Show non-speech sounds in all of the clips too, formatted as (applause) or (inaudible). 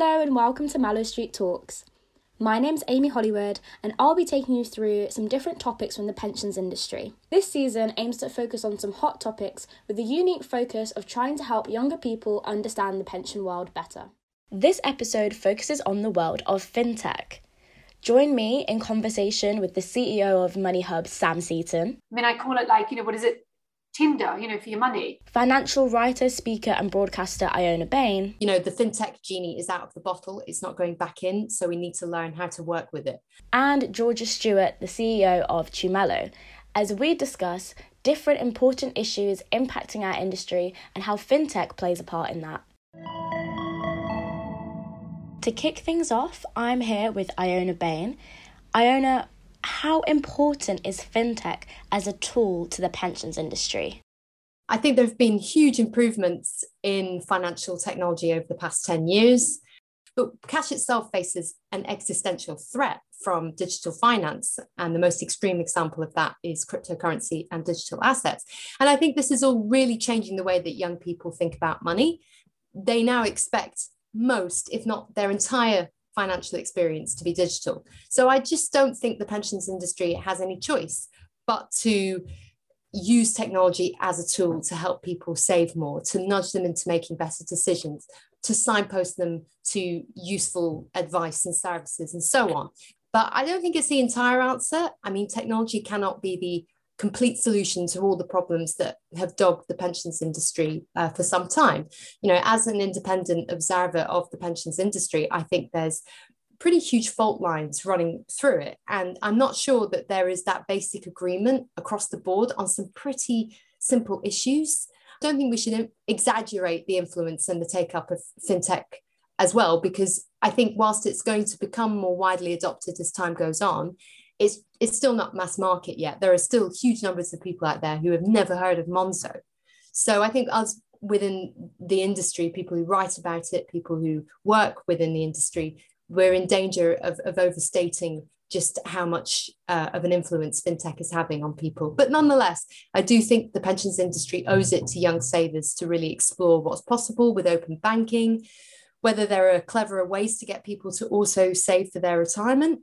Hello and welcome to Mallow Street Talks. My name's Amy Hollywood, and I'll be taking you through some different topics from the pensions industry. This season aims to focus on some hot topics with the unique focus of trying to help younger people understand the pension world better. This episode focuses on the world of fintech. Join me in conversation with the CEO of Money Hub, Sam Seaton. I mean, I call it like, you know, what is it? Tinder, you know, for your money. Financial writer, speaker, and broadcaster Iona Bain. You know, the fintech genie is out of the bottle, it's not going back in, so we need to learn how to work with it. And Georgia Stewart, the CEO of Tumelo, as we discuss different important issues impacting our industry and how fintech plays a part in that. To kick things off, I'm here with Iona Bain. Iona, how important is fintech as a tool to the pensions industry? I think there have been huge improvements in financial technology over the past 10 years, but cash itself faces an existential threat from digital finance. And the most extreme example of that is cryptocurrency and digital assets. And I think this is all really changing the way that young people think about money. They now expect most, if not their entire financial experience to be digital. So I just don't think the pensions industry has any choice but to use technology as a tool to help people save more, to nudge them into making better decisions, to signpost them to useful advice and services, and so on. But I don't think it's the entire answer. I mean, technology cannot be the complete solution to all the problems that have dogged the pensions industry uh, for some time. You know, as an independent observer of the pensions industry, I think there's pretty huge fault lines running through it. And I'm not sure that there is that basic agreement across the board on some pretty simple issues. I don't think we should exaggerate the influence and the take up of fintech as well, because I think whilst it's going to become more widely adopted as time goes on, it's it's still not mass market yet. There are still huge numbers of people out there who have never heard of Monzo. So I think us within the industry, people who write about it, people who work within the industry, we're in danger of, of overstating just how much uh, of an influence fintech is having on people. But nonetheless, I do think the pensions industry owes it to young savers to really explore what's possible with open banking, whether there are cleverer ways to get people to also save for their retirement,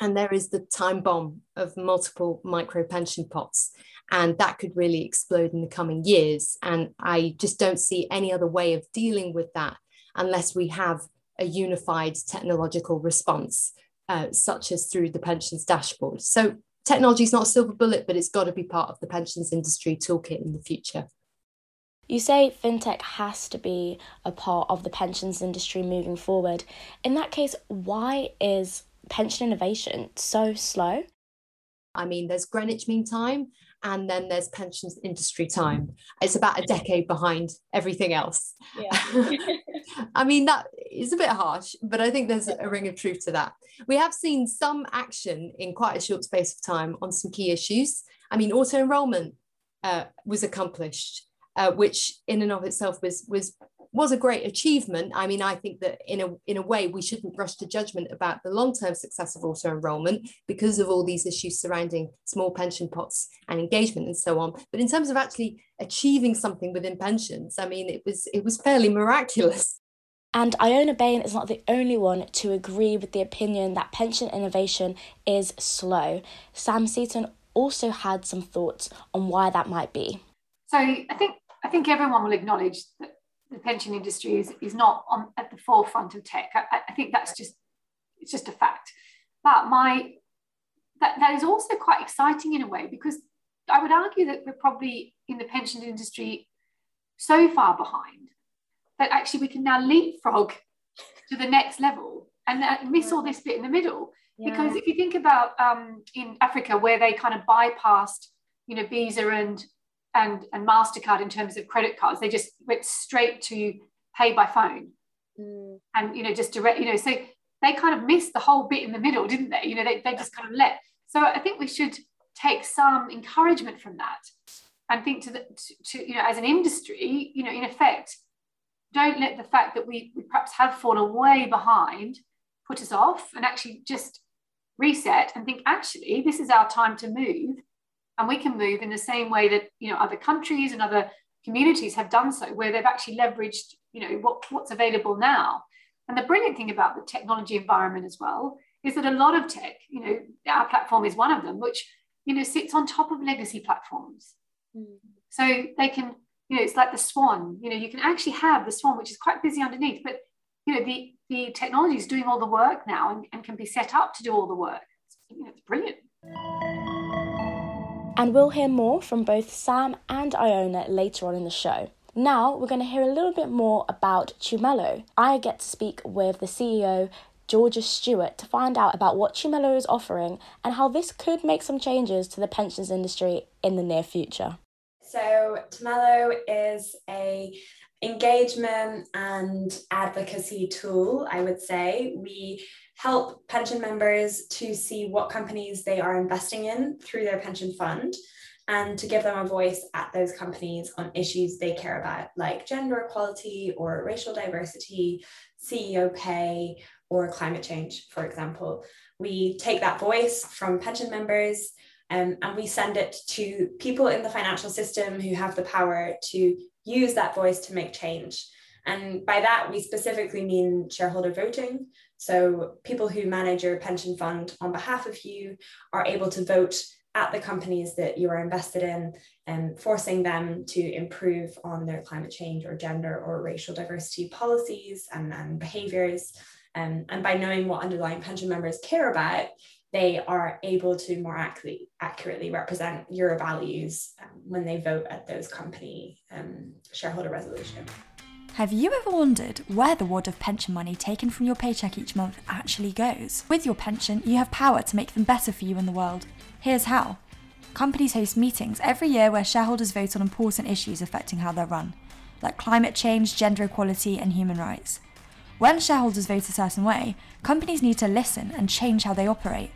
and there is the time bomb of multiple micro pension pots and that could really explode in the coming years. And i just don't see any other way of dealing with that unless we have a unified technological response uh, such as through the pensions dashboard. So technology is not a silver bullet but it's got to be part of the pensions industry toolkit in the future. You say fintech has to be a part of the pensions industry moving forward. In that case, why is pension innovation so slow? I mean, there's Greenwich Mean Time and then there's pensions industry time. It's about a decade behind everything else. Yeah. (laughs) I mean, that is a bit harsh, but I think there's a ring of truth to that. We have seen some action in quite a short space of time on some key issues. I mean, auto enrolment uh, was accomplished, uh, which in and of itself was was was a great achievement. I mean, I think that in a in a way we shouldn't rush to judgment about the long-term success of auto enrollment because of all these issues surrounding small pension pots and engagement and so on. But in terms of actually achieving something within pensions, I mean, it was it was fairly miraculous. And Iona Bain is not the only one to agree with the opinion that pension innovation is slow. Sam Seaton also had some thoughts on why that might be. So I think I think everyone will acknowledge that the pension industry is, is not on at the forefront of tech. I, I think that's just it's just a fact. But my that, that is also quite exciting in a way because I would argue that we're probably in the pension industry so far behind that actually we can now leapfrog to the next level and miss all this bit in the middle. Yeah. Because if you think about um, in Africa where they kind of bypassed, you know, Visa and and, and MasterCard in terms of credit cards. They just went straight to pay by phone. Mm. And, you know, just direct, you know, so they kind of missed the whole bit in the middle, didn't they? You know, they, they just kind of let. So I think we should take some encouragement from that and think to the, to, to you know, as an industry, you know, in effect, don't let the fact that we, we perhaps have fallen way behind put us off and actually just reset and think, actually, this is our time to move and we can move in the same way that you know other countries and other communities have done so where they've actually leveraged you know what, what's available now And the brilliant thing about the technology environment as well is that a lot of tech, you know, our platform is one of them, which, you know, sits on top of legacy platforms. Mm. So they can, you know, it's like the swan, you know, you can actually have the swan, which is quite busy underneath, but, you know, the, the technology is doing all the work now and, and can be set up to do all the work. It's, you know, it's brilliant. And we'll hear more from both Sam and Iona later on in the show. Now we're going to hear a little bit more about Tumelo. I get to speak with the CEO, Georgia Stewart, to find out about what Tumelo is offering and how this could make some changes to the pensions industry in the near future. So Tumelo is a engagement and advocacy tool, I would say. We help pension members to see what companies they are investing in through their pension fund and to give them a voice at those companies on issues they care about, like gender equality or racial diversity, CEO pay, or climate change, for example. We take that voice from pension members um, and we send it to people in the financial system who have the power to use that voice to make change. And by that, we specifically mean shareholder voting. So people who manage your pension fund on behalf of you are able to vote at the companies that you are invested in and forcing them to improve on their climate change or gender or racial diversity policies and, and behaviors. Um, and by knowing what underlying pension members care about, they are able to more accurately, accurately represent your values um, when they vote at those company um, shareholder resolutions. Have you ever wondered where the wad of pension money taken from your paycheck each month actually goes? With your pension, you have power to make them better for you and the world. Here's how. Companies host meetings every year where shareholders vote on important issues affecting how they're run, like climate change, gender equality, and human rights. When shareholders vote a certain way, companies need to listen and change how they operate.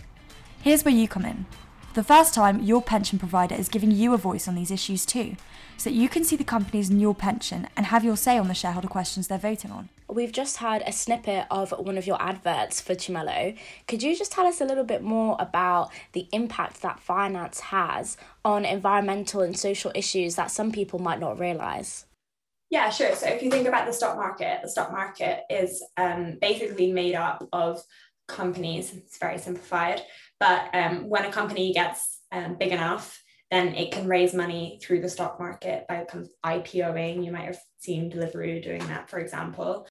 Here's where you come in. For the first time, your pension provider is giving you a voice on these issues too, so that you can see the companies in your pension and have your say on the shareholder questions they're voting on. We've just had a snippet of one of your adverts for Tumelo. Could you just tell us a little bit more about the impact that finance has on environmental and social issues that some people might not realise? Yeah, sure. So if you think about the stock market, the stock market is um, basically made up of companies. It's very simplified, but um, when a company gets um, big enough, then it can raise money through the stock market by IPOing. You might have seen Deliveroo doing that, for example.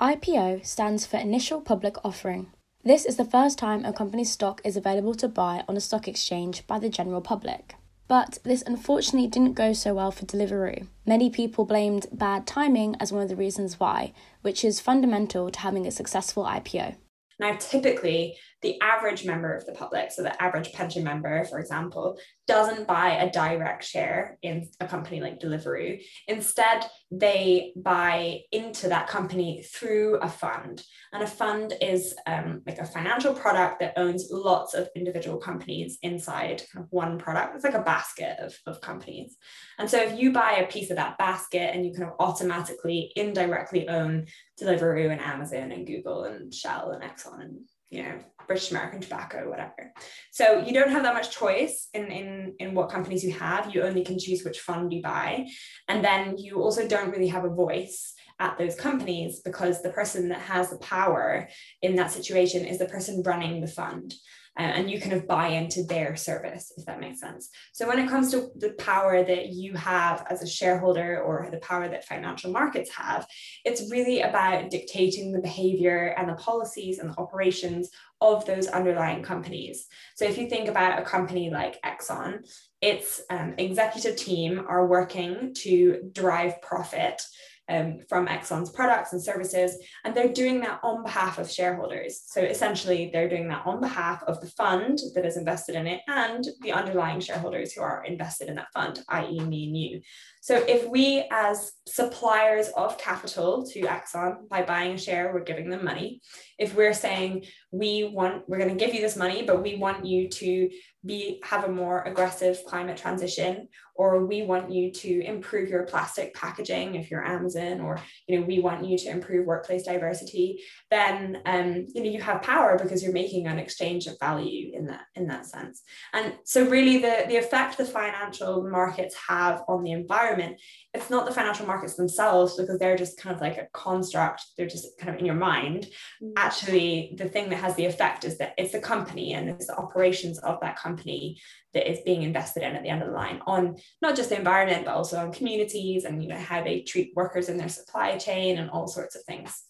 IPO stands for Initial Public Offering. This is the first time a company's stock is available to buy on a stock exchange by the general public. But this unfortunately didn't go so well for Deliveroo. Many people blamed bad timing as one of the reasons why, which is fundamental to having a successful IPO. Now, typically, the average member of the public, so the average pension member, for example, doesn't buy a direct share in a company like Deliveroo. Instead, they buy into that company through a fund. And a fund is um, like a financial product that owns lots of individual companies inside kind of one product. It's like a basket of, of companies. And so if you buy a piece of that basket and you kind of automatically, indirectly own Deliveroo and Amazon and Google and Shell and Exxon and you know british american tobacco whatever. So you don't have that much choice in in in what companies you have. You only can choose which fund you buy. And then you also don't really have a voice at those companies because the person that has the power in that situation is the person running the fund and you kind of buy into their service, if that makes sense. So when it comes to the power that you have as a shareholder or the power that financial markets have, it's really about dictating the behavior and the policies and the operations of those underlying companies. So if you think about a company like Exxon, its um, executive team are working to drive profit um, from Exxon's products and services, and they're doing that on behalf of shareholders. So essentially, they're doing that on behalf of the fund that is invested in it and the underlying shareholders who are invested in that fund, i.e., me and you. So if we, as suppliers of capital to Exxon, by buying a share, we're giving them money. If we're saying we want, we're going to give you this money, but we want you to be have a more aggressive climate transition or we want you to improve your plastic packaging if you're Amazon or you know we want you to improve workplace diversity then um, you know you have power because you're making an exchange of value in that in that sense and so really the the effect the financial markets have on the environment it's not the financial markets themselves because they're just kind of like a construct they're just kind of in your mind mm. Actually the thing that has the effect is that it's the company and it's the operations of that company that is being invested in at the end of the line on not just the environment but also on communities and you know how they treat workers in their supply chain and all sorts of things.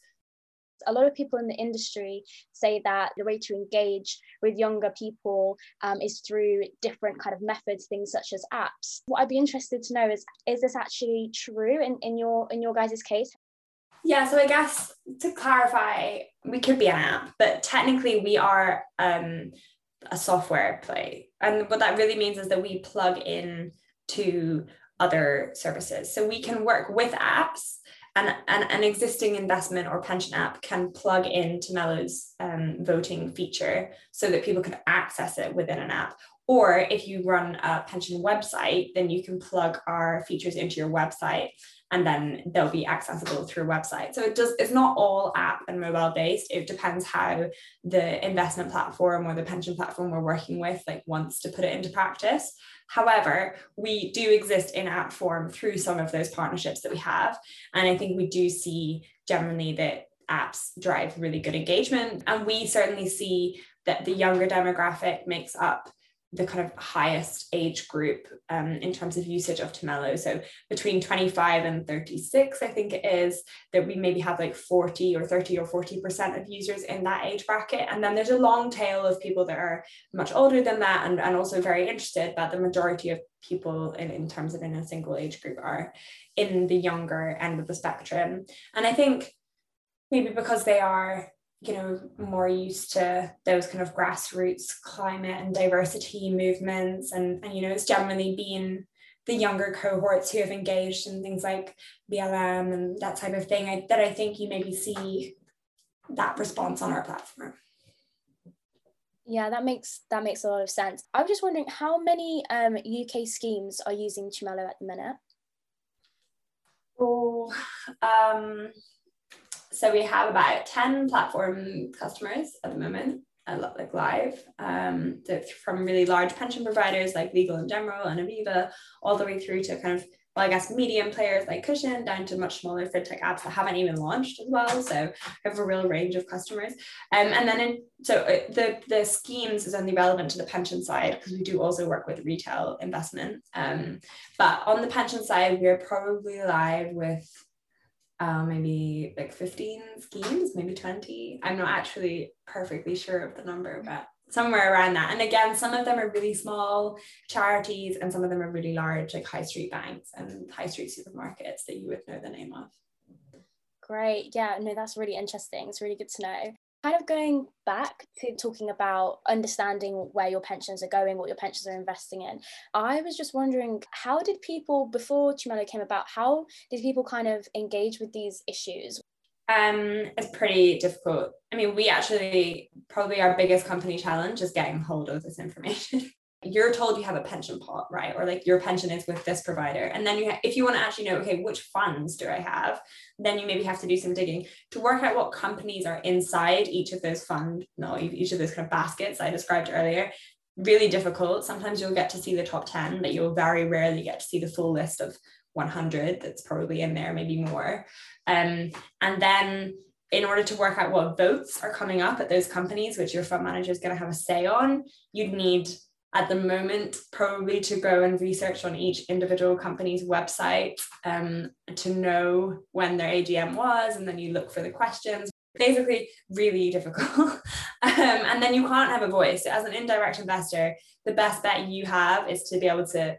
A lot of people in the industry say that the way to engage with younger people um, is through different kind of methods things such as apps. What i'd be interested to know is is this actually true in, in your in your guys' case? Yeah so i guess to clarify we could be an app but technically we are um, a software play and what that really means is that we plug in to other services so we can work with apps and, an, an existing investment or pension app can plug into Mello's um, voting feature so that people can access it within an app. Or if you run a pension website, then you can plug our features into your website and then they'll be accessible through website. So it does it's not all app and mobile based. It depends how the investment platform or the pension platform we're working with like wants to put it into practice. However, we do exist in app form through some of those partnerships that we have. And I think we do see generally that apps drive really good engagement. And we certainly see that the younger demographic makes up the kind of highest age group um, in terms of usage of Tumelo. So between 25 and 36, I think it is that we maybe have like 40 or 30 or 40% of users in that age bracket. And then there's a long tail of people that are much older than that and, and also very interested, but the majority of people in, in terms of in a single age group are in the younger end of the spectrum. And I think maybe because they are you know more used to those kind of grassroots climate and diversity movements and, and you know it's generally been the younger cohorts who have engaged in things like BLM and that type of thing I, that I think you maybe see that response on our platform. Yeah, that makes that makes a lot of sense. I'm just wondering how many um, UK schemes are using Tumelo at the minute? Oh, um, so we have about 10 platform customers at the moment like live um, from really large pension providers like Legal and General and Aviva, all the way through to kind of, well, I guess medium players like Cushon down to much smaller fintech apps that haven't even launched as well. So we have a real range of customers. Um, and then in, so uh, the, the schemes is only relevant to the pension side because we do also work with retail investment. Um, but on the pension side, we're probably live with uh, maybe like 15 schemes, maybe 20. I'm not actually perfectly sure of the number, but somewhere around that. And again, some of them are really small charities, and some of them are really large, like high street banks and high street supermarkets that you would know the name of. Great. Yeah, no, that's really interesting. It's really good to know kind of going back to talking about understanding where your pensions are going, what your pensions are investing in, I was just wondering how did people, before Tumelo came about, how did people kind of engage with these issues? Um, it's pretty difficult. I mean, we actually probably our biggest company challenge is getting hold of this information. (laughs) you're told you have a pension pot, right? Or like your pension is with this provider. And then you, ha- if you want to actually know, okay, which funds do I have? Then you maybe have to do some digging to work out what companies are inside each of those fund, no, each of those kind of baskets I described earlier. Really difficult. Sometimes you'll get to see the top 10, but you'll very rarely get to see the full list of 100 that's probably in there, maybe more. Um, and then in order to work out what votes are coming up at those companies, which your fund manager is going to have a say on, you'd need at the moment probably to go and research on each individual company's website um, to know when their AGM was, and then you look for the questions. Basically, really difficult. (laughs) um, and then you can't have a voice. As an indirect investor, the best bet you have is to be able to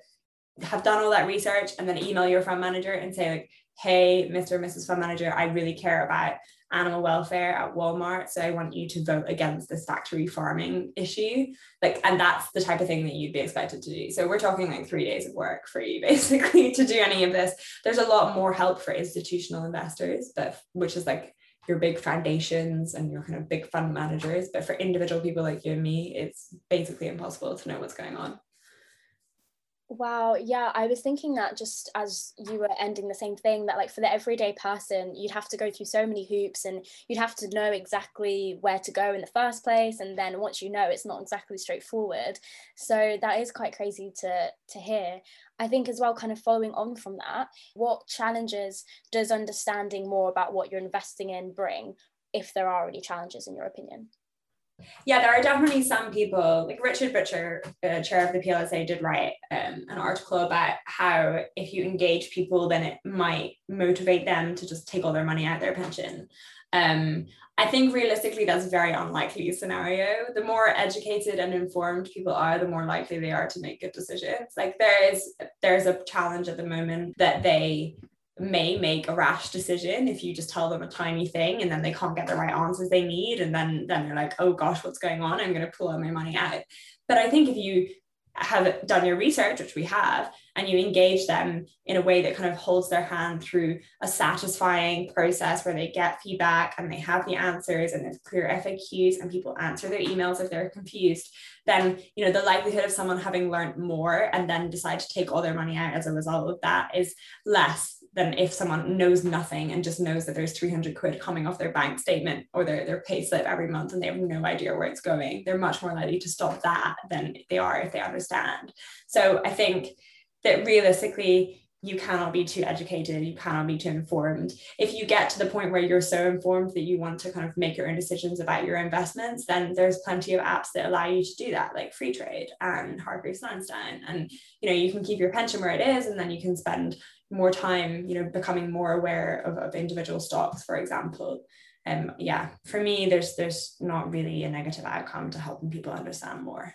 have done all that research and then email your fund manager and say, like, hey, Mr. and Mrs. Fund Manager, I really care about animal welfare at Walmart. So I want you to vote against this factory farming issue. Like, and that's the type of thing that you'd be expected to do. So we're talking like three days of work for you (laughs) basically to do any of this. There's a lot more help for institutional investors, but which is like your big foundations and your kind of big fund managers. But for individual people like you and me, it's basically impossible to know what's going on. Wow, yeah, I was thinking that just as you were ending the same thing, that like for the everyday person, you'd have to go through so many hoops and you'd have to know exactly where to go in the first place. And then once you know, it's not exactly straightforward. So that is quite crazy to to hear. I think as well, kind of following on from that, what challenges does understanding more about what you're investing in bring, if there are any challenges in your opinion? Yeah, there are definitely some people, like Richard Butcher, uh, chair of the PLSA, did write um, an article about how if you engage people, then it might motivate them to just take all their money out of their pension. Um, I think realistically, that's a very unlikely scenario. The more educated and informed people are, the more likely they are to make good decisions. Like there is, there's a challenge at the moment that they may make a rash decision if you just tell them a tiny thing and then they can't get the right answers they need. And then then they're like oh gosh what's going on? I'm going to pull all my money out. But i think if you have done your research which we have and you engage them in a way that kind of holds their hand through a satisfying process where they get feedback and they have the answers and there's clear FAQs and people answer their emails if they're confused then you know the likelihood of someone having learned more and then decide to take all their money out as a result of that is less than if someone knows nothing and just knows that there's 300 quid coming off their bank statement or their, their pay slip every month and they have no idea where it's going. They're much more likely to stop that than they are if they understand. So I think that realistically, you cannot be too educated, you cannot be too informed. If you get to the point where you're so informed that you want to kind of make your own decisions about your investments, then there's plenty of apps that allow you to do that, like Freetrade and Hargreaves Lansdown. And you know, you can keep your pension where it is, and then you can spend more time, you know, becoming more aware of, of individual stocks, for example. Um, yeah, for me, there's there's not really a negative outcome to helping people understand more.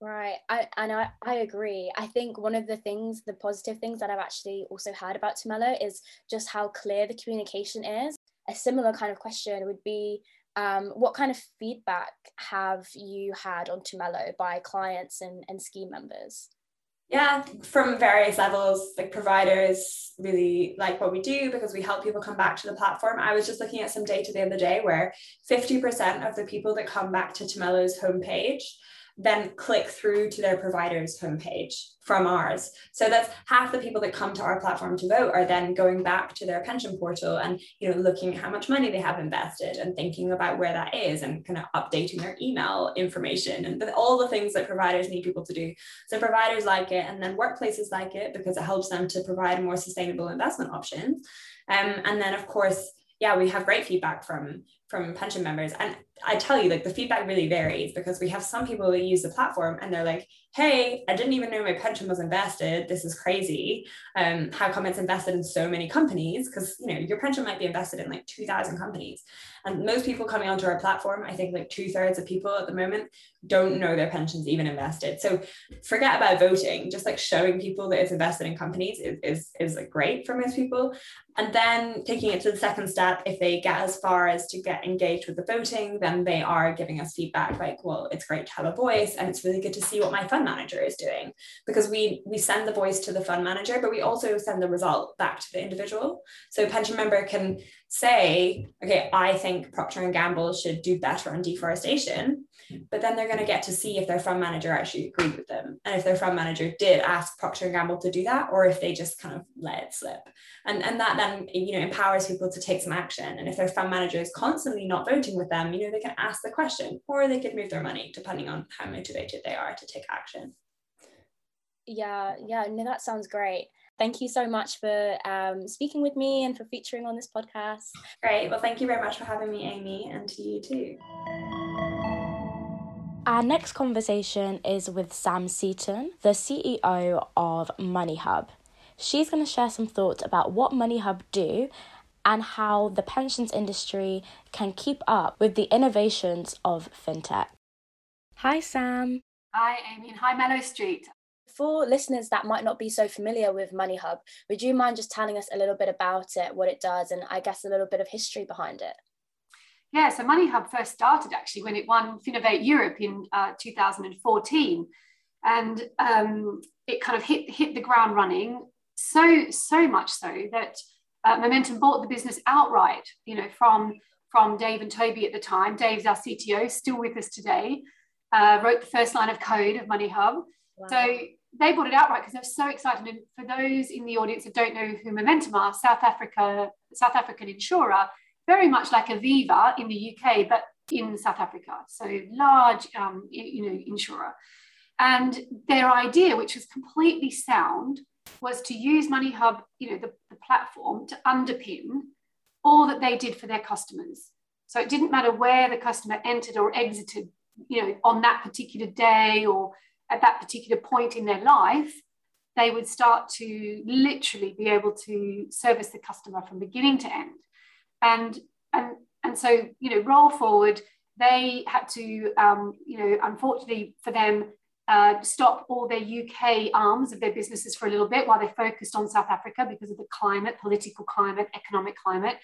Right. I, and I, I agree. I think one of the things, the positive things that I've actually also heard about Tumelo is just how clear the communication is. A similar kind of question would be um, what kind of feedback have you had on Tumelo by clients and, and scheme members? Yeah from various levels like providers really like what we do because we help people come back to the platform. I was just looking at some data the other day where 50% of the people that come back to Tumelo's homepage then click through to their provider's homepage from ours. So that's half the people that come to our platform to vote are then going back to their pension portal and you know looking at how much money they have invested and thinking about where that is and kind of updating their email information and all the things that providers need people to do. So providers like it and then workplaces like it because it helps them to provide more sustainable investment options. Um, and then of course yeah, we have great feedback from from pension members. And I tell you, like the feedback really varies because we have some people that use the platform and they're like, hey, I didn't even know my pension was invested. This is crazy. Um, how come it's invested in so many companies? Because you know, your pension might be invested in like 2,000 companies. And most people coming onto our platform, I think like two thirds of people at the moment don't know their pensions even invested. So forget about voting, just like showing people that it's invested in companies is, is, is like great for most people. And then taking it to the second step, if they get as far as to get engaged with the voting, then they are giving us feedback like, well, it's great to have a voice and it's really good to see what my fund manager is doing. Because we we send the voice to the fund manager, but we also send the result back to the individual. So pension member can say, okay, I think Procter and Gamble should do better on deforestation, but then they're going to get to see if their fund manager actually agreed with them, and if their fund manager did ask Procter and Gamble to do that, or if they just kind of let it slip, and and that then you know empowers people to take some action. And if their fund manager is constantly not voting with them, you know they can ask the question, or they could move their money depending on how motivated they are to take action. Yeah, yeah, no, that sounds great thank you so much for um, speaking with me and for featuring on this podcast. Great. Well, thank you very much for having me, Amy, and to you too. Our next conversation is with Sam Seaton, the CEO of MoneyHub. She's going to share some thoughts about what MoneyHub do and how the pensions industry can keep up with the innovations of fintech. Hi, Sam. Hi, Amy. Hi, Mallow Street for listeners that might not be so familiar with MoneyHub, would you mind just telling us a little bit about it, what it does, and I guess a little bit of history behind it? Yeah, so MoneyHub first started actually when it won Finovate Europe in uh, 2014, and um, it kind of hit hit the ground running. So so much so that uh, Momentum bought the business outright, you know, from, from Dave and Toby at the time. Dave's our CTO, still with us today, uh, wrote the first line of code of Money Hub. Wow. So they bought it outright because they're so excited. And for those in the audience that don't know who Momentum are, South Africa, South African insurer, very much like Aviva in the UK, but in South Africa. So large, um, you know, insurer. And their idea, which was completely sound, was to use Money Hub, you know, the, the platform to underpin all that they did for their customers. So it didn't matter where the customer entered or exited, you know, on that particular day or at that particular point in their life, they would start to literally be able to service the customer from beginning to end. And and and so you know, roll forward, they had to um, you know, unfortunately for them, uh, stop all their UK arms of their businesses for a little bit while they focused on South Africa because of the climate, political climate, economic climate.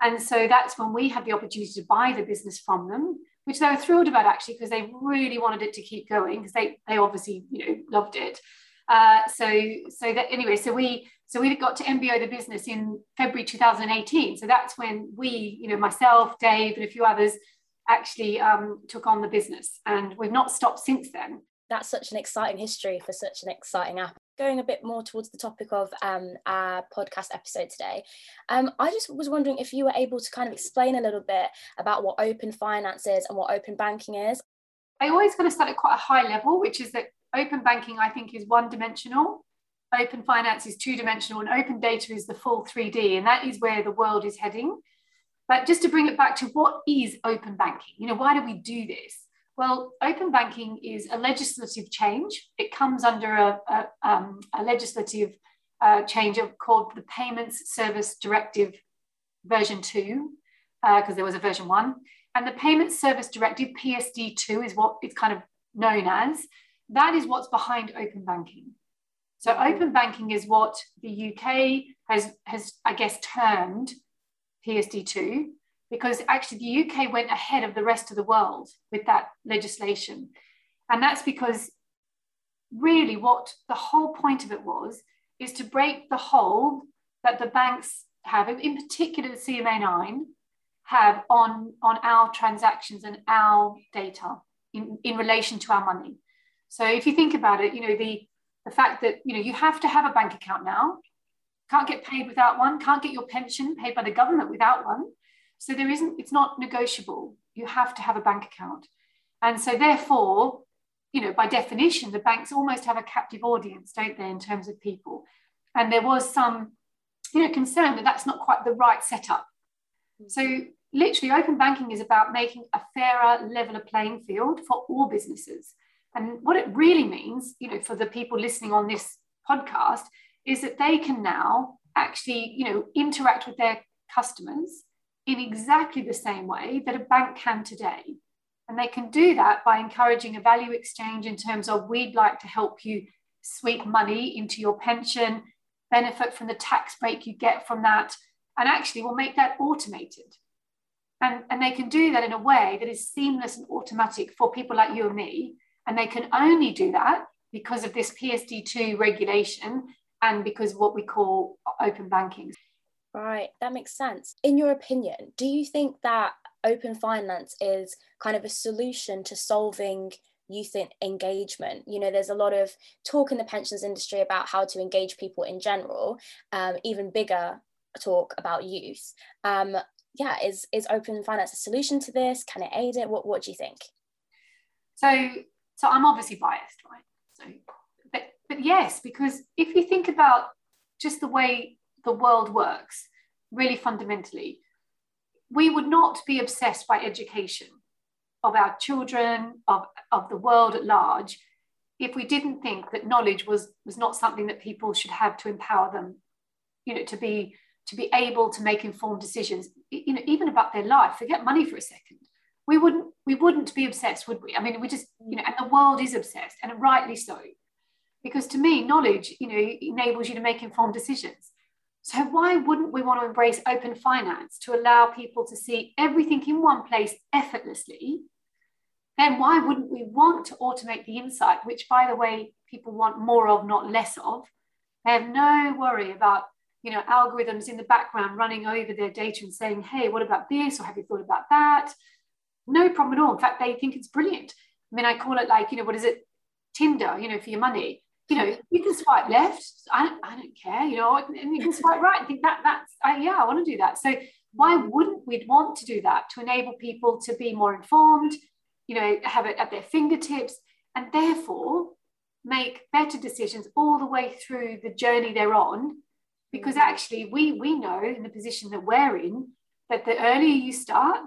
And so that's when we had the opportunity to buy the business from them, which they were thrilled about actually because they really wanted it to keep going because they they obviously you know loved it. Uh, so so that anyway, so we so we got to MBO the business in February 2018. So that's when we, you know, myself, Dave, and a few others actually um, took on the business, and we've not stopped since then that's such an exciting history for such an exciting app. Going a bit more towards the topic of um, our podcast episode today, um, I just was wondering if you were able to kind of explain a little bit about what open finance is and what open banking is. I always kind of start at quite a high level, which is that open banking, I think, is one dimensional. Open finance is two dimensional, and open data is the full 3D, and that is where the world is heading. But just to bring it back to what is open banking, you know, why do we do this? Well, open banking is a legislative change. It comes under a, a, um, a legislative uh, change of, called the Payments Service Directive version 2, because uh, there was a version 1. And the Payments Service Directive, PSD2, is what it's kind of known as. That is what's behind open banking. So mm-hmm. open banking is what the UK has, has I guess, termed PSD2 because actually the UK went ahead of the rest of the world with that legislation. And that's because really what the whole point of it was is to break the hold that the banks have, in particular the CMA9, have on, on our transactions and our data in, in relation to our money. So if you think about it, you know, the, the fact that, you know, you have to have a bank account now, can't get paid without one, can't get your pension paid by the government without one. So there isn't, it's not negotiable. You have to have a bank account. And so therefore, you know, by definition, the banks almost have a captive audience, don't they, in terms of people. And there was some, you know, concern that that's not quite the right setup. So literally open banking is about making a fairer, level of playing field for all businesses. And what it really means, you know, for the people listening on this podcast, is that they can now actually, you know, interact with their customers in exactly the same way that a bank can today. And they can do that by encouraging a value exchange in terms of we'd like to help you sweep money into your pension, benefit from the tax break you get from that, and actually we'll make that automated. And, and they can do that in a way that is seamless and automatic for people like you and me. And they can only do that because of this PSD2 regulation and because of what we call open banking. Right, that makes sense. In your opinion, do you think that open finance is kind of a solution to solving youth engagement? You know, there's a lot of talk in the pensions industry about how to engage people in general, um, even bigger talk about youth. Um, yeah, is is open finance a solution to this? Can it aid it? What what do you think? So so I'm obviously biased, right? So but but yes, because if you think about just the way the world works, really fundamentally, we would not be obsessed by education of our children, of, of the world at large, if we didn't think that knowledge was, was not something that people should have to empower them, you know, to be to be able to make informed decisions, you know, even about their life. Forget money for a second. We wouldn't we wouldn't be obsessed, would we? I mean, we just, you know, and the world is obsessed, and rightly so. Because to me, knowledge, you know, enables you to make informed decisions. So, why wouldn't we want to embrace open finance to allow people to see everything in one place effortlessly? Then, why wouldn't we want to automate the insight, which, by the way, people want more of, not less of? They have no worry about you know, algorithms in the background running over their data and saying, hey, what about this? Or have you thought about that? No problem at all. In fact, they think it's brilliant. I mean, I call it like, you know, what is it? Tinder, you know, for your money. You know, you can swipe left. I don't, I don't care, you know, and you can (laughs) swipe right and think that that's, I, yeah, I want to do that. So why wouldn't we want to do that to enable people to be more informed, you know, have it at their fingertips and therefore make better decisions all the way through the journey they're on because mm. actually we we know in the position that we're in that the earlier you start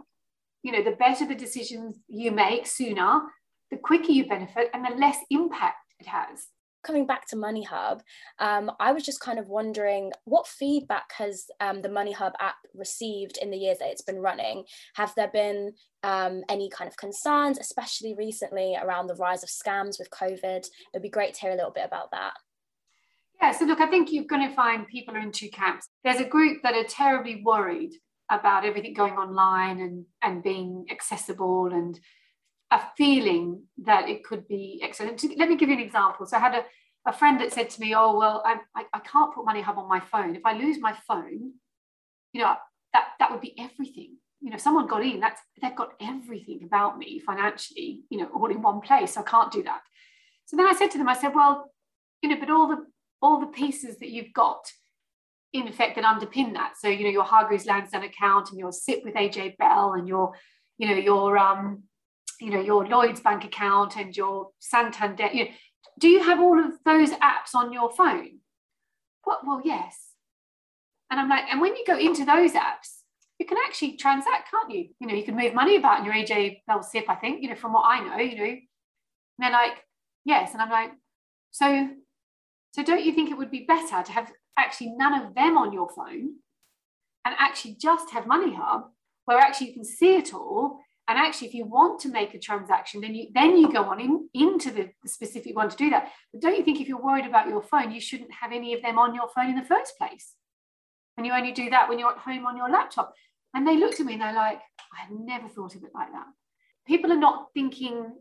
you know the better the decisions you make sooner the quicker you benefit and the less impact it has. Coming back to money hub um, i was just kind of wondering what feedback has um, the money hub app received in the years that it's been running? Have there been um, any kind of concerns especially recently around the rise of scams with covid? It'd be great to hear a little bit about that. Yeah, so look, I think you're going to find people are in two camps. There's a group that are terribly worried about everything going online and, and being accessible and a feeling that it could be excellent. Let me give you an example. So I had a, a friend that said to me, Oh, well, I, I, I can't put Money Hub on my phone. If I lose my phone, you know, that, that would be everything. You know, someone got in, that's they've got everything about me financially, you know, all in one place. So I can't do that. So then I said to them, I said, Well, you know, but all the all the pieces that you've got in effect that underpin that. So, you know, your Hargreaves Lansdown account and your SIPP with AJ Bell and your, you know, your um, you know, your Lloyd's bank account and your Santander, you know, do you have all of those apps on your phone? What well, yes. And I'm like, and when you go into those apps, you can actually transact, can't you? You know, you can move money about in your AJ Bell SIPP, I think, you know, from what I know, you know. And they're like, yes. And I'm like, so so don't you think it would be better to have actually none of them on your phone and actually just have Money Hub where actually you can see it all. And actually if you want to make a transaction then you then you go on in, into the, the specific one to do that. But don't you think if you're worried about your phone you shouldn't have any of them on your phone in the first place? And you only do that when you're at home on your laptop. And they looked at me and they're like i have never thought of it like that. People are not thinking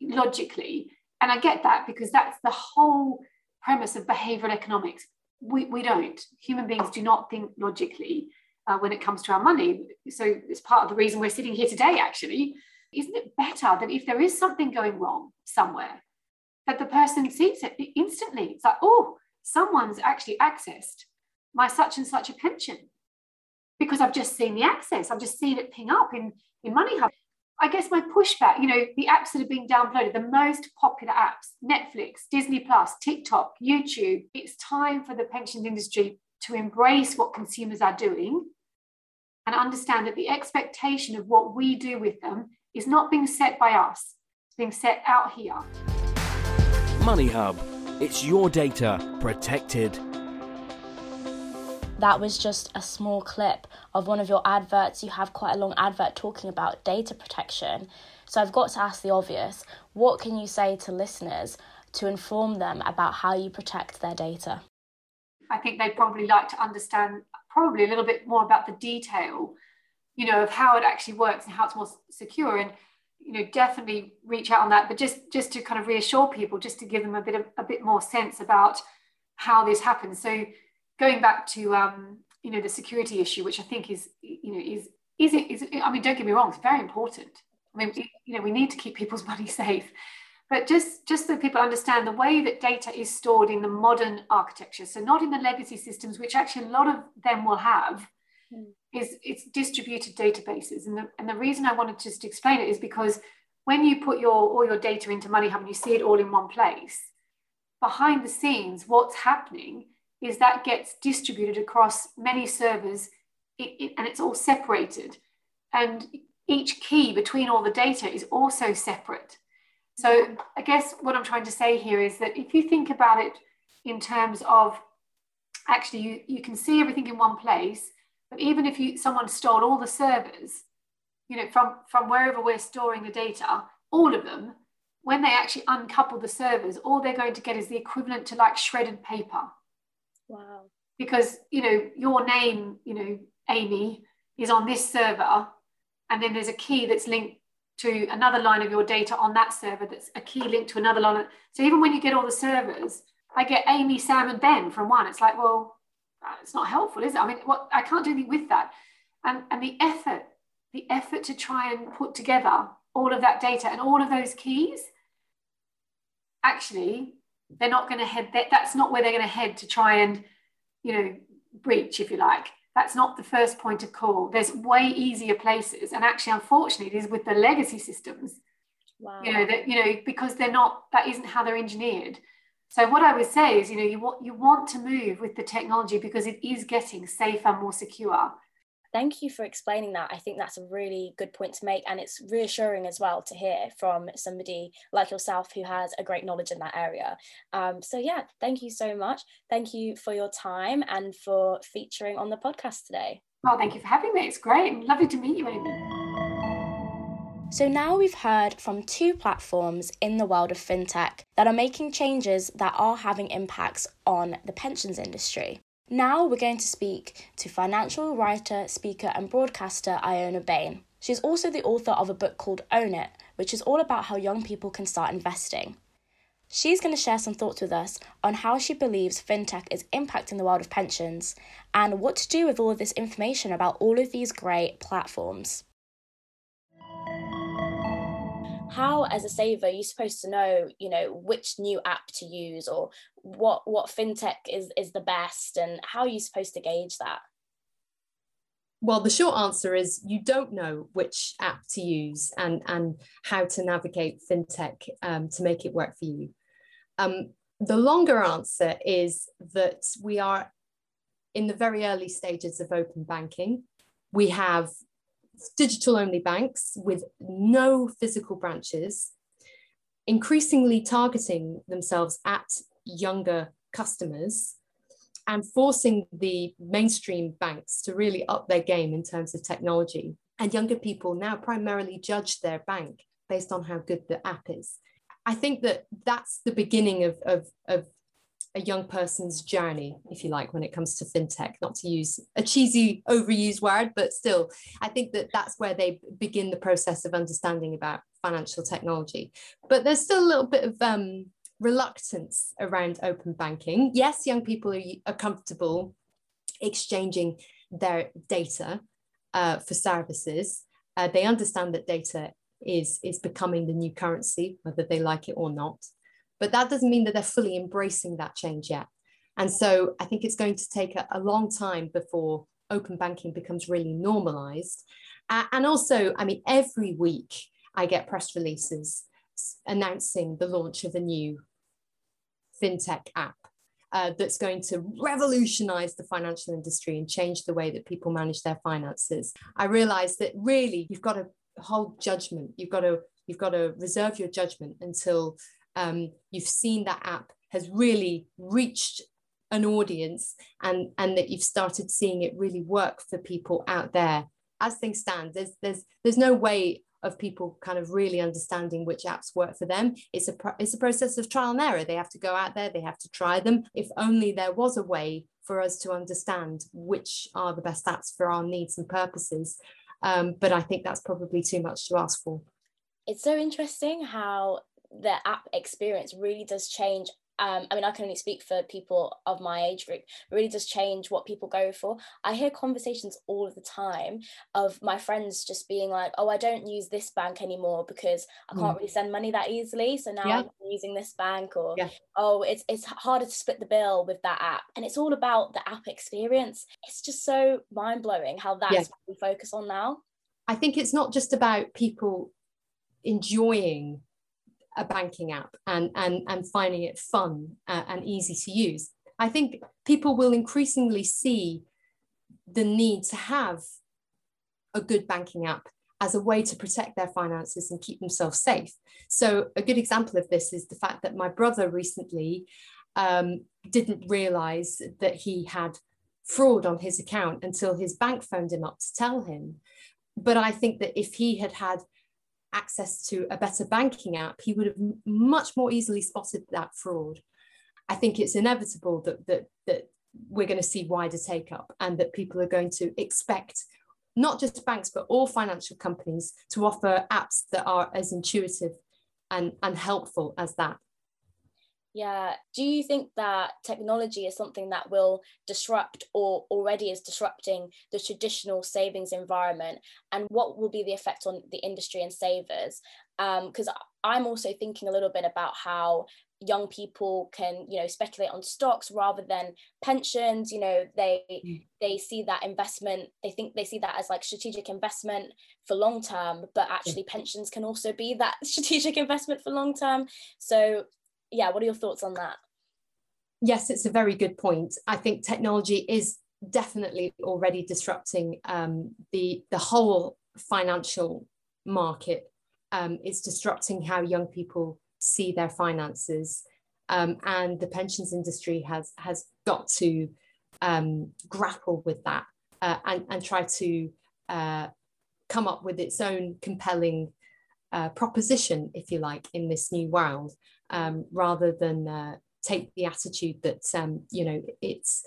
logically. And i get that because that's the whole premise of behavioral economics. We, we don't. Human beings do not think logically uh, when it comes to our money. So it's part of the reason we're sitting here today, actually. Isn't it better that if there is something going wrong somewhere, that the person sees it instantly? It's like, oh, someone's actually accessed my such and such a pension because I've just seen the access. I've just seen it ping up in, in Money Hub. I guess my pushback, you know, the apps that are being downloaded, the most popular apps, Netflix, Disney Plus, TikTok, YouTube, it's time for the pensions industry to embrace what consumers are doing and understand that the expectation of what we do with them is not being set by us, it's being set out here. Money Hub. It's your data protected that was just a small clip of one of your adverts. You have quite a long advert talking about data protection. So I've got to ask the obvious what can you say to listeners to inform them about how you protect their data? I think they'd probably like to understand probably a little bit more about the detail, you know, of how it actually works and how it's more secure. And you know, definitely reach out on that. But just just to kind of reassure people, just to give them a bit of a bit more sense about how this happens. So going back to um, you know the security issue, which I think is you know is is it is I mean don't get me wrong, it's very important. I mean you know we need to keep people's (laughs) money safe, but just just so people understand the way that data is stored in the modern architecture, so not in the legacy systems, which actually a lot of them will have. Mm. Is it's distributed databases, and the, and the reason I wanted to just explain it is because when you put your all your data into Money Hub and you see it all in one place, behind the scenes, what's happening is that gets distributed across many servers it, it, and it's all separated. And each key between all the data is also separate. So I guess what I'm trying to say here is that if you think about it in terms of actually you, you can see everything in one place, but even if you someone stole all the servers, you know, from, from wherever we're storing the data, all of them, when they actually uncouple the servers, all they're going to get is the equivalent to like shredded paper. Wow. Because, you know, your name, you know, Amy, is on this server, and then there's a key that's linked to another line of your data on that server that's a key linked to another line. So even when you get all the servers, I get Amy, Sam, and Ben from one. It's like, well, it's not helpful, is it? I mean, what I can't do anything with that. And, and the effort, the effort to try and put together all of that data and all of those keys, actually, they're not going to head that, that's not where they're going to head to try and, you know, breach, if you like. That's not the first point of call. There's way easier places. And actually, unfortunately, it is with the legacy systems. Wow. You know, that, you know, because they're not, that isn't how they're engineered. So what I would say is, you know, you want you want to move with the technology because it is getting safer, more secure. Thank you for explaining that. I think that's a really good point to make, and it's reassuring as well to hear from somebody like yourself who has a great knowledge in that area. Um, so yeah, thank you so much. Thank you for your time and for featuring on the podcast today. Well, thank you for having me. It's great. Lovely to meet you, Amy. So now we've heard from two platforms in the world of fintech that are making changes that are having impacts on the pensions industry. Now we're going to speak to financial writer, speaker, and broadcaster Iona Bain. She's also the author of a book called Own It, which is all about how young people can start investing. She's going to share some thoughts with us on how she believes fintech is impacting the world of pensions and what to do with all of this information about all of these great platforms how as a saver you're supposed to know you know which new app to use or what what fintech is is the best and how are you supposed to gauge that? Well the short answer is you don't know which app to use and and how to navigate fintech um, to make it work for you. Um, the longer answer is that we are in the very early stages of open banking. We have digital only banks with no physical branches, increasingly targeting themselves at younger customers and forcing the mainstream banks to really up their game in terms of technology. And younger people now primarily judge their bank based on how good the app is. I think that that's the beginning of, of, of a young person's journey, if you like, when it comes to fintech, not to use a cheesy, overused word, but still, I think that that's where they begin the process of understanding about financial technology. But there's still a little bit of um, reluctance around open banking. Yes, young people are, are comfortable exchanging their data uh, for services. Uh, they understand that data is, is becoming the new currency, whether they like it or not. But that doesn't mean that they're fully embracing that change yet. And so I think it's going to take a, a long time before open banking becomes really normalized. Uh, and also, I mean, every week I get press releases announcing the launch of a new fintech app uh, that's going to revolutionize the financial industry and change the way that people manage their finances. I realize that really you've got to hold judgment. You've got to you've got to reserve your judgment until um, you've seen that app has really reached an audience and, and that you've started seeing it really work for people out there. As things stand, there's, there's, there's no way of people kind of really understanding which apps work for them. It's a, it's a process of trial and error. They have to go out there, they have to try them. If only there was a way for us to understand which are the best apps for our needs and purposes. Um, but I think that's probably too much to ask for. It's so interesting how the app experience really does change um, I mean, I can only speak for people of my age group. It really does change what people go for. I hear conversations all of the time of my friends just being like, "Oh, I don't use this bank anymore because I can't mm. really send money that easily. So now yeah. I'm using this bank." Or, yeah. "Oh, it's it's harder to split the bill with that app." And it's all about the app experience. It's just so mind blowing how that's yeah. what we focus on now. I think it's not just about people enjoying a banking app and, and, and finding it fun uh, and easy to use. I think people will increasingly see the need to have a good banking app as a way to protect their finances and keep themselves safe. So, a good example of this is the fact that my brother recently um, didn't realize that he had fraud on his account until his bank phoned him up to tell him. But I think that if he had had access to a better banking app, he would have much more easily spotted that fraud. I think it's inevitable that that that we're going to see wider take up and that people are going to expect not just banks but all financial companies to offer apps that are as intuitive and, and helpful as that. Yeah. Do you think that technology is something that will disrupt or already is disrupting the traditional savings environment? And what will be the effect on the industry and savers? Because um, I'm also thinking a little bit about how young people can you know speculate on stocks rather than pensions you know they mm. they see that investment they think they see that as like strategic investment for long term but actually pensions can also be that (laughs) strategic investment for long term so yeah, what are your thoughts on that? Yes, it's a very good point. I think technology is definitely already disrupting um, the the whole financial market. Um, it's disrupting how young people see their finances, um, and the pensions industry has has got to um, grapple with that uh, and and try to uh, come up with its own compelling uh, proposition, if you like, in this new world um, rather than uh, take the attitude that um, you know it's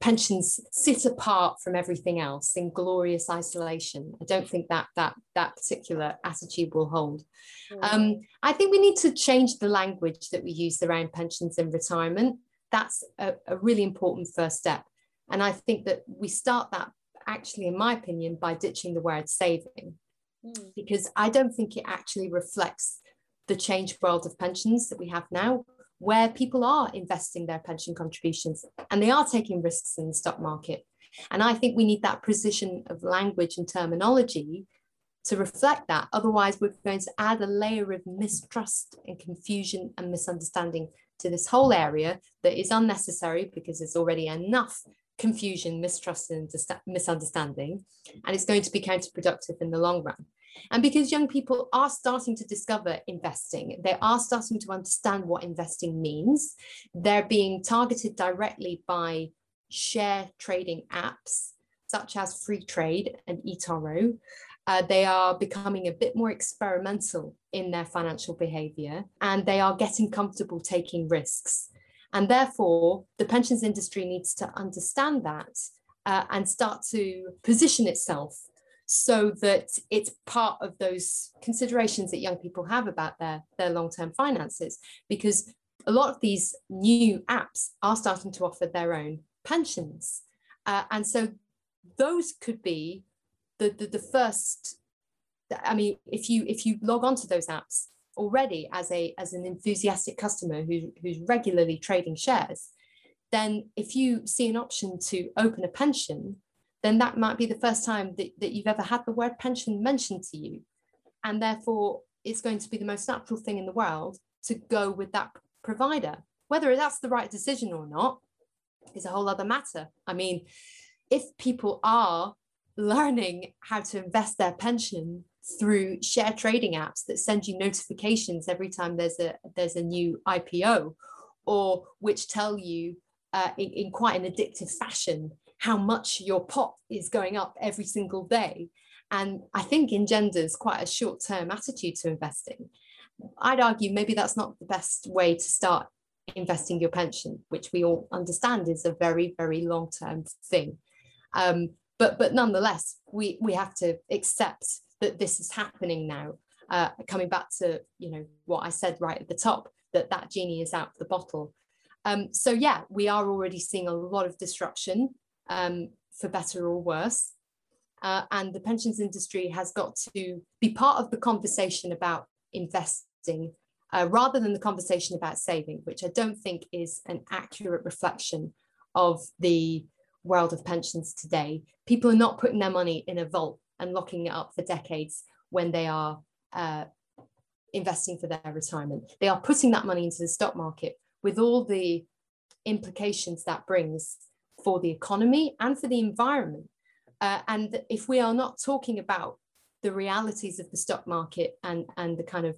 pensions sit apart from everything else in glorious isolation. I don't think that that that particular attitude will hold. Mm. Um, I think we need to change the language that we use around pensions and retirement. That's a, a really important first step. And I think that we start that actually, in my opinion, by ditching the word saving, mm. because I don't think it actually reflects the changed world of pensions that we have now, where people are investing their pension contributions and they are taking risks in the stock market. And I think we need that precision of language and terminology to reflect that. Otherwise, we're going to add a layer of mistrust and confusion and misunderstanding to this whole area that is unnecessary because there's already enough confusion, mistrust, and misunderstanding. And it's going to be counterproductive in the long run. And because young people are starting to discover investing, they are starting to understand what investing means, they're being targeted directly by share trading apps such as Freetrade and eToro. Uh, they are becoming a bit more experimental in their financial behavior and they are getting comfortable taking risks. And therefore, the pensions industry needs to understand that uh, and start to position itself so that it's part of those considerations that young people have about their, their long-term finances because a lot of these new apps are starting to offer their own pensions. Uh, and so those could be the, the, the first i mean if you if you log on to those apps already as a as an enthusiastic customer who, who's regularly trading shares then if you see an option to open a pension then that might be the first time that, that you've ever had the word pension mentioned to you. And therefore, it's going to be the most natural thing in the world to go with that provider. Whether that's the right decision or not is a whole other matter. I mean, if people are learning how to invest their pension through share trading apps that send you notifications every time there's a there's a new IPO or which tell you uh, in, in quite an addictive fashion how much your pot is going up every single day. And I think engenders quite a short term attitude to investing. I'd argue maybe that's not the best way to start investing your pension, which we all understand is a very, very long term thing. Um, but, but nonetheless, we, we have to accept that this is happening now. Uh, coming back to you know what I said right at the top, that that genie is out of the bottle. Um, so yeah, we are already seeing a lot of disruption um, for better or worse. Uh, and the pensions industry has got to be part of the conversation about investing uh, rather than the conversation about saving, which I don't think is an accurate reflection of the world of pensions today. People are not putting their money in a vault and locking it up for decades when they are uh, investing for their retirement. They are putting that money into the stock market with all the implications that brings for the economy and for the environment. Uh, and if we are not talking about the realities of the stock market and, and the kind of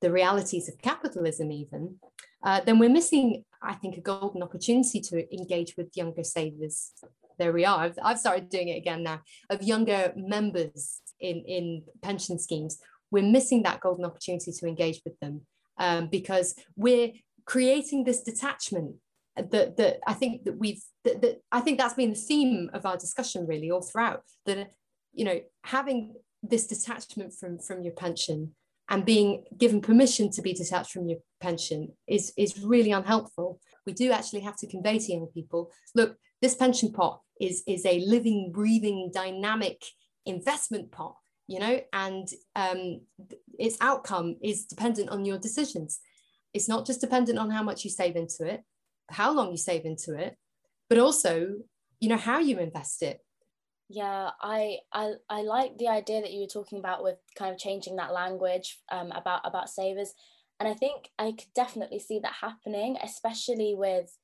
the realities of capitalism even, uh, then we're missing, I think, a golden opportunity to engage with younger savers. There we are. I've, I've started doing it again now, of younger members in, in pension schemes. We're missing that golden opportunity to engage with them um, because we're creating this detachment that that I think that we've that, that I think that's been the theme of our discussion really all throughout that you know having this detachment from from your pension and being given permission to be detached from your pension is, is really unhelpful. We do actually have to convey to young people look, this pension pot is, is a living, breathing, dynamic investment pot, you know, and um, its outcome is dependent on your decisions. It's not just dependent on how much you save into it, how long you save into it, but also, you know, how you invest it. Yeah I, I i like the idea that you were talking about with kind of changing that language um, about about savers. And i think i could definitely see that happening especially with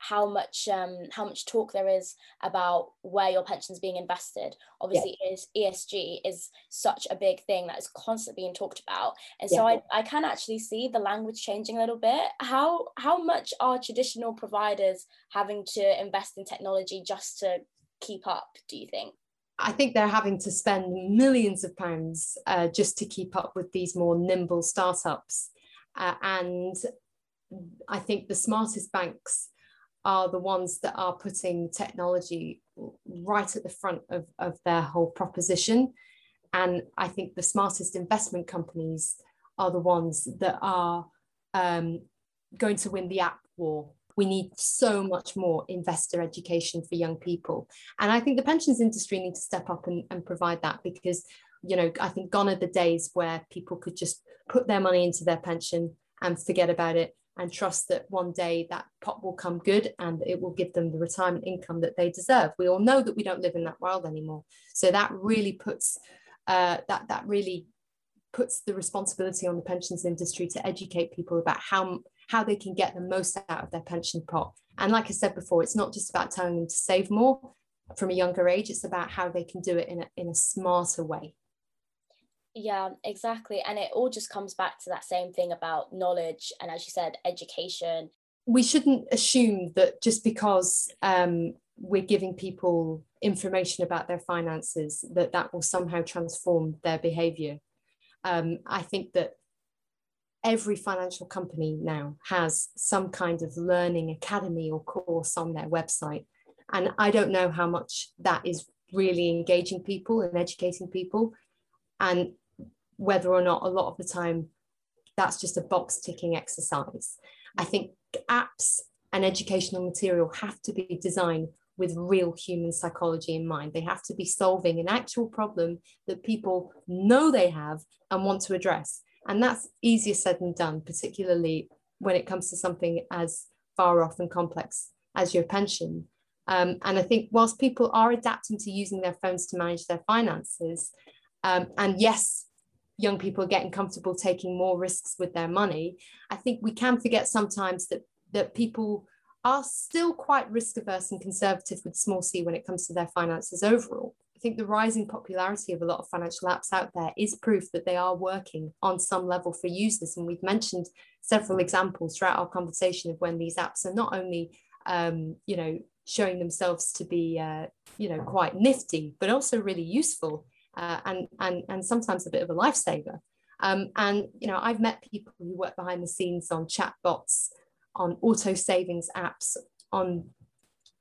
how much um, how much talk there is about where your pension's being invested obviously yeah. esg is such a big thing that is constantly being talked about and so yeah. I, I can actually see the language changing a little bit how how much are traditional providers having to invest in technology just to keep up, do you think? I think they're having to spend millions of pounds uh, just to keep up with these more nimble startups. Uh, and I think the smartest banks are the ones that are putting technology right at the front of, of their whole proposition. And I think the smartest investment companies are the ones that are um, going to win the app war we need so much more investor education for young people. And I think the pensions industry need to step up and, and provide that because, you know, I think gone are the days where people could just put their money into their pension and forget about it and trust that one day that pot will come good and it will give them the retirement income that they deserve. We all know that we don't live in that world anymore. So that really puts uh, that that really puts the responsibility on the pensions industry to educate people about how how they can get the most out of their pension pot. And like I said before, it's not just about telling them to save more from a younger age, it's about how they can do it in a, in a smarter way. Yeah, exactly. And it all just comes back to that same thing about knowledge and, as you said, education. We shouldn't assume that just because um, we're giving people information about their finances, that that will somehow transform their behavior. Um, I think that every financial company now has some kind of learning academy or course on their website. And I don't know how much that is really engaging people and educating people, and whether or not a lot of the time that's just a box ticking exercise. I think apps and educational material have to be designed with real human psychology in mind. They have to be solving an actual problem that people know they have and want to address. And that's easier said than done, particularly when it comes to something as far off and complex as your pension. Um, and I think whilst people are adapting to using their phones to manage their finances, um, and yes, young people are getting comfortable taking more risks with their money, I think we can forget sometimes that that people are still quite risk averse and conservative with small c when it comes to their finances overall. I think the rising popularity of a lot of financial apps out there is proof that they are working on some level for users. And we've mentioned several examples throughout our conversation of when these apps are not only, um, you know, showing themselves to be, uh, you know, quite nifty, but also really useful uh, and, and, and sometimes a bit of a lifesaver. Um, and, you know, I've met people who work behind the scenes on chatbots, on auto savings apps, on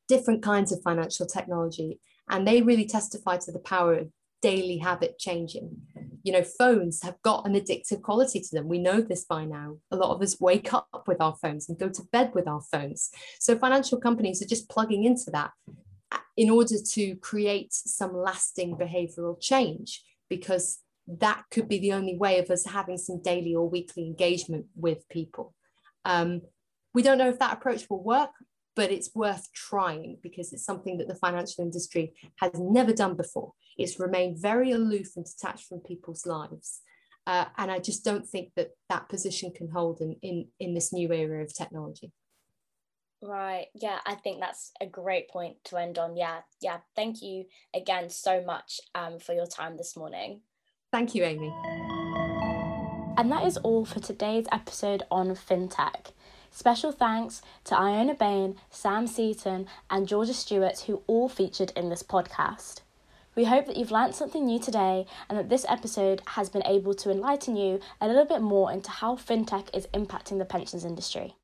different kinds of financial technology and they really testify to the power of daily habit changing. You know, phones have got an addictive quality to them. We know this by now. A lot of us wake up with our phones and go to bed with our phones. So financial companies are just plugging into that in order to create some lasting behavioral change because that could be the only way of us having some daily or weekly engagement with people. Um, we don't know if that approach will work but it's worth trying because it's something that the financial industry has never done before. It's remained very aloof and detached from people's lives. Uh, and I just don't think that that position can hold in, in, in this new era of technology. Right. Yeah, I think that's a great point to end on. Yeah. Yeah. Thank you again so much um, for your time this morning. Thank you, Amy. And that is all for today's episode on FinTech. Special thanks to Iona Bain, Sam Seaton, and Georgia Stewart, who all featured in this podcast. We hope that you've learnt something new today and that this episode has been able to enlighten you a little bit more into how fintech is impacting the pensions industry.